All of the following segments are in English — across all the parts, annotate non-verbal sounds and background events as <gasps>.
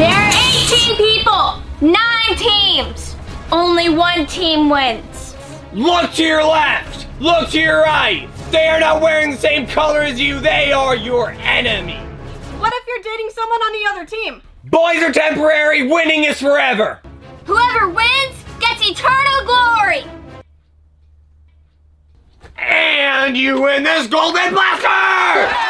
There are 18 people, nine teams. Only one team wins. Look to your left! Look to your right! They are not wearing the same color as you, they are your enemy! What if you're dating someone on the other team? Boys are temporary, winning is forever! Whoever wins gets eternal glory. And you win this Golden Blaster!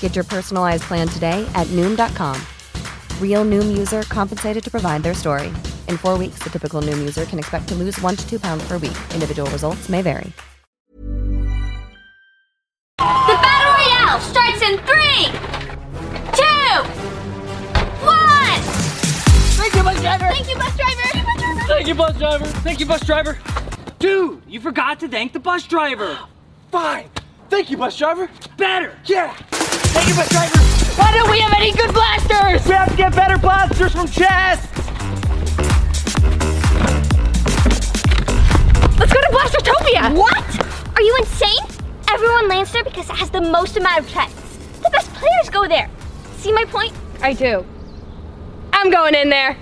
Get your personalized plan today at Noom.com. Real Noom user compensated to provide their story. In four weeks, the typical Noom user can expect to lose one to two pounds per week. Individual results may vary. The battle royale starts in three, two, one. Thank you, bus driver! Thank you, bus driver. Thank you, bus driver! Thank you, bus driver! Dude, you forgot to thank the bus driver! Fine! Thank you, bus driver! Better! Yeah! Thank you, bus driver! Why don't we have any good blasters? We have to get better blasters from Chess. Let's go to Blastertopia. What? Are you insane? Everyone lands there because it has the most amount of chests. The best players go there. See my point? I do. I'm going in there.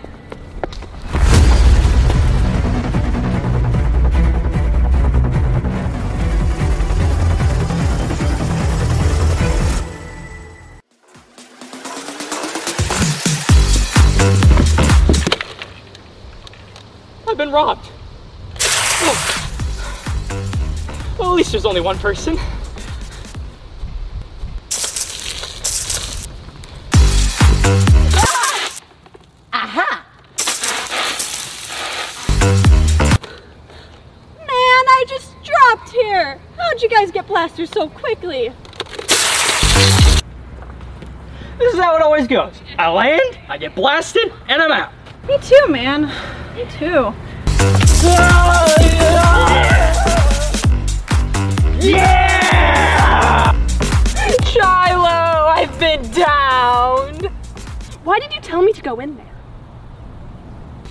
I've been robbed. Oh. Well, at least there's only one person. Aha! Man, I just dropped here. How'd you guys get blasters so quickly? This is how it always goes. I land, I get blasted, and I'm out. Me too, man. Me too. Yeah! Shiloh, I've been downed. Why did you tell me to go in there?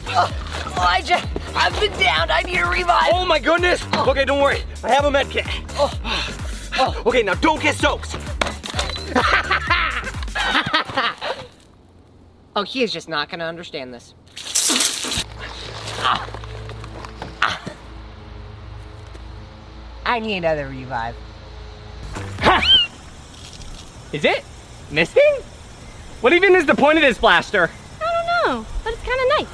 Oh, Elijah, I've been down. I need a revive. Oh my goodness. Oh. Okay, don't worry. I have a med kit. Oh. <sighs> Okay, now don't get soaked. <laughs> Oh, he is just not gonna understand this. I need another revive. Is it? Misting? What even is the point of this blaster? I don't know, but it's kind of nice.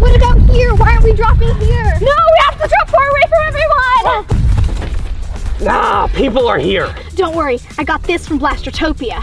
What about here? Why aren't we dropping here? No, we have to drop far away from everyone. Nah, people are here. Don't worry, I got this from Blastertopia.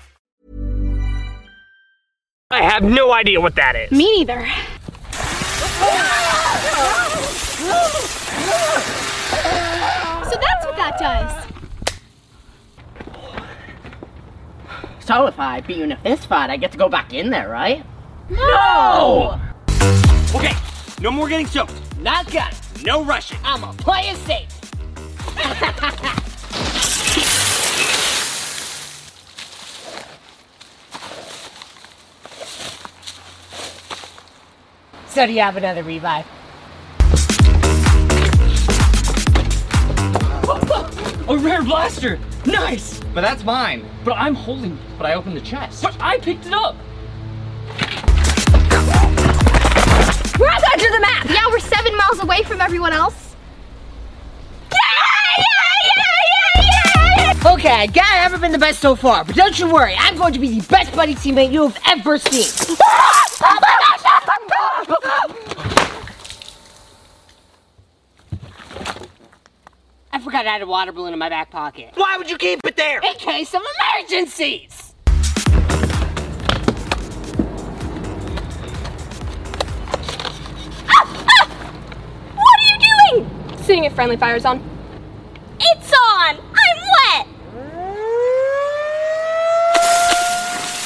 I have no idea what that is. Me neither. So that's what that does. So if I beat you in a fist fight, I get to go back in there, right? No! Okay, no more getting soaked. Not got it. No rushing. I'ma play it safe. <laughs> so do you have another revive? A rare blaster. Nice. But that's mine. But I'm holding. But I opened the chest. But I picked it up. We're at the edge of the map. Yeah, we're seven miles away from everyone else. Yeah, yeah, yeah, Okay, guy, I haven't been the best so far, but don't you worry, I'm going to be the best buddy teammate you have ever seen. <laughs> I forgot I had a water balloon in my back pocket. Why would you keep it there? In case of emergencies! Ah, ah! What are you doing? Sitting at friendly fire zone. It's on. I'm wet.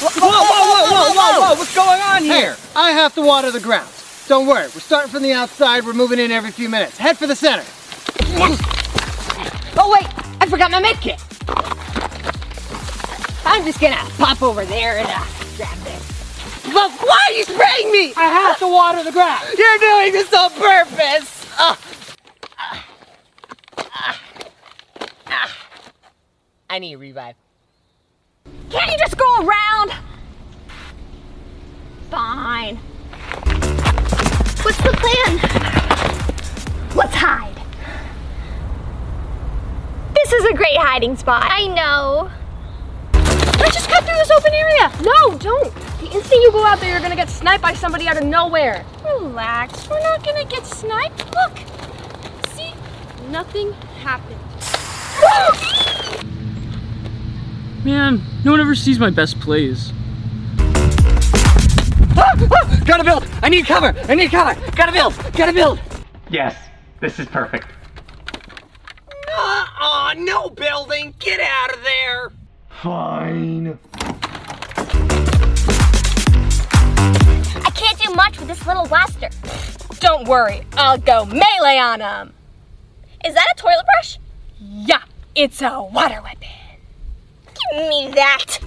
Whoa, whoa, whoa, whoa, whoa, whoa! What's going on here? I have to water the ground. Don't worry, we're starting from the outside, we're moving in every few minutes. Head for the center. Oh wait, I forgot my med kit. I'm just gonna pop over there and uh, grab this. But why are you spraying me? I have to water the grass. You're doing this on purpose. Ah. I need a revive. Can't you just go around? Hiding spot. I know. Let's just cut through this open area. No, don't. The instant you go out there, you're gonna get sniped by somebody out of nowhere. Relax. We're not gonna get sniped. Look. See? Nothing happened. <gasps> Man, no one ever sees my best plays. <gasps> Ah, ah, gotta build! I need cover! I need cover! Gotta build! Gotta build! Yes, this is perfect. No building! Get out of there! Fine. I can't do much with this little blaster. Don't worry, I'll go melee on him. Is that a toilet brush? Yeah, it's a water weapon. Give me that.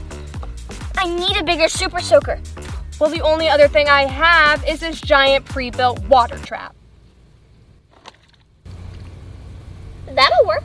I need a bigger super soaker. Well, the only other thing I have is this giant pre-built water trap. That'll work.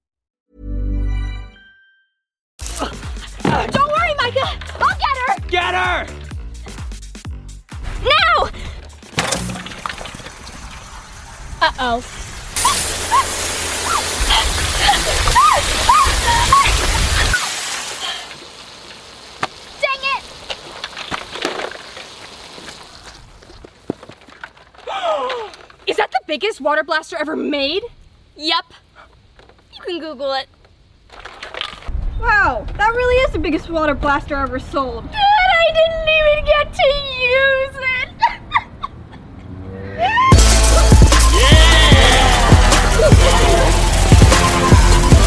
Micah. I'll get her. Get her! Now! Uh-oh. Dang it! <gasps> Is that the biggest water blaster ever made? Yep. You can Google it. Wow, that really is the biggest water blaster ever sold. But I didn't even get to use it.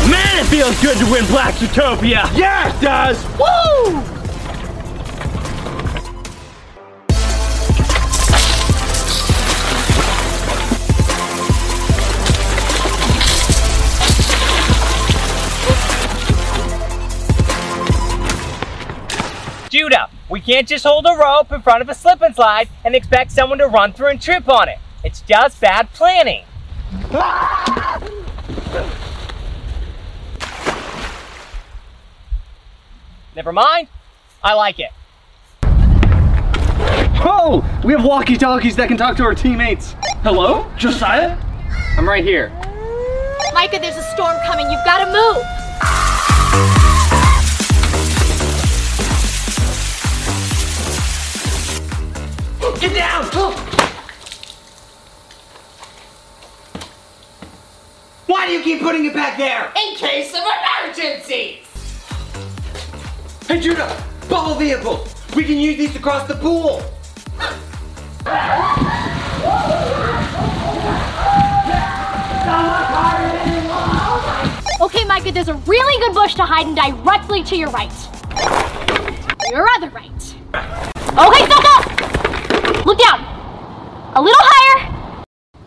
Man, it feels good to win Blastertopia! Yeah, it does! Woo! We can't just hold a rope in front of a slip and slide and expect someone to run through and trip on it. It's just bad planning. Never mind. I like it. Oh, we have walkie-talkies that can talk to our teammates. Hello, Josiah? I'm right here. Micah, there's a storm coming. You've got to move. Get down! Why do you keep putting it back there? In case of emergencies! Hey Judah, bubble vehicle. We can use these to cross the pool. Okay, Micah, there's a really good bush to hide in directly to your right. Your other right. Okay, stop, stop! Look down. A little higher.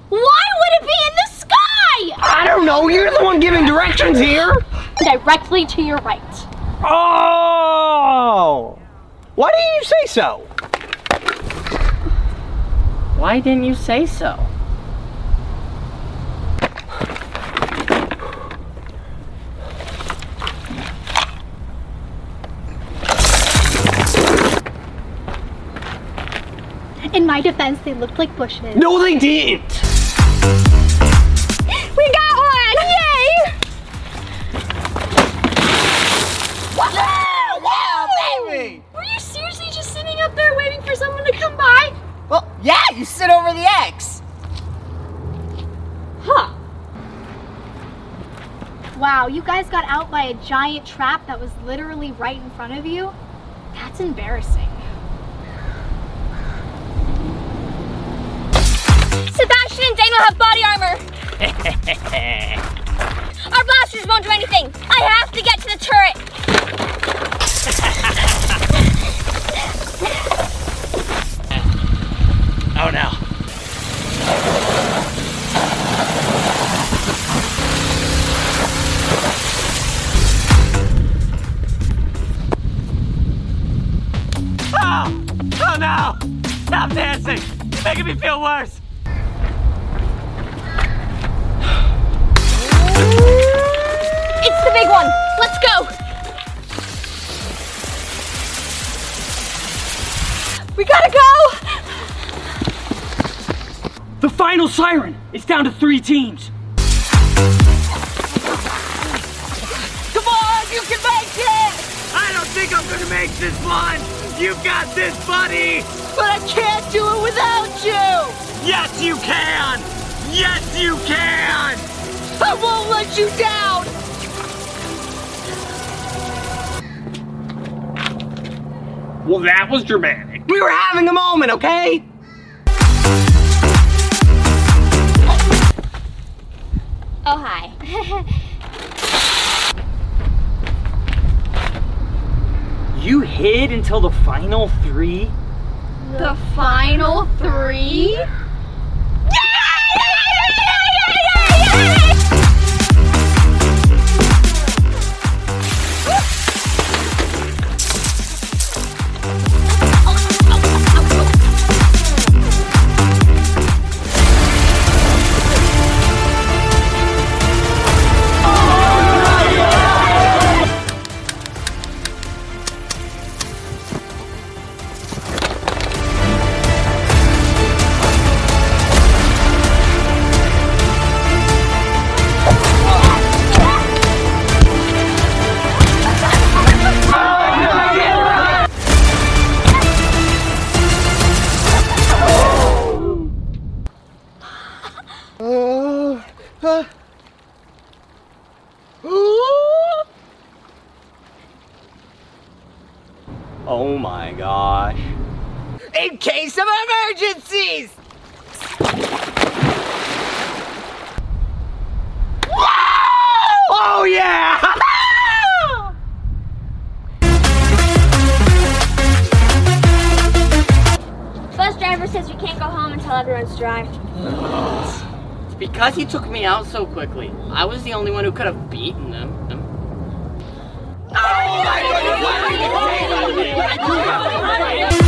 Why would it be in the sky? I don't know. You're the one giving directions here. Directly to your right. Oh! Why didn't you say so? Why didn't you say so? In my defense, they looked like bushes. No, they didn't. We got one! Yay! Wow, baby! Were you seriously just sitting up there waiting for someone to come by? Well, yeah, you sit over the X. Huh. Wow, you guys got out by a giant trap that was literally right in front of you? That's embarrassing. Sebastian and Daniel have body armor. <laughs> Our blasters won't do anything. I have to get to the turret. <laughs> Oh no. Oh! Oh no! Stop dancing! You're making me feel worse! Siren! It's down to three teams. Come on, you can make it! I don't think I'm gonna make this one! You got this, buddy! But I can't do it without you! Yes, you can! Yes, you can! I won't let you down! Well, that was dramatic. We were having a moment, okay? Oh hi. <laughs> You hid until the final three? the final three. In case of emergencies! Oh yeah! Bus driver says we can't go home until everyone's dry. It's because he took me out so quickly. I was the only one who could have beaten them. Oh my goodness!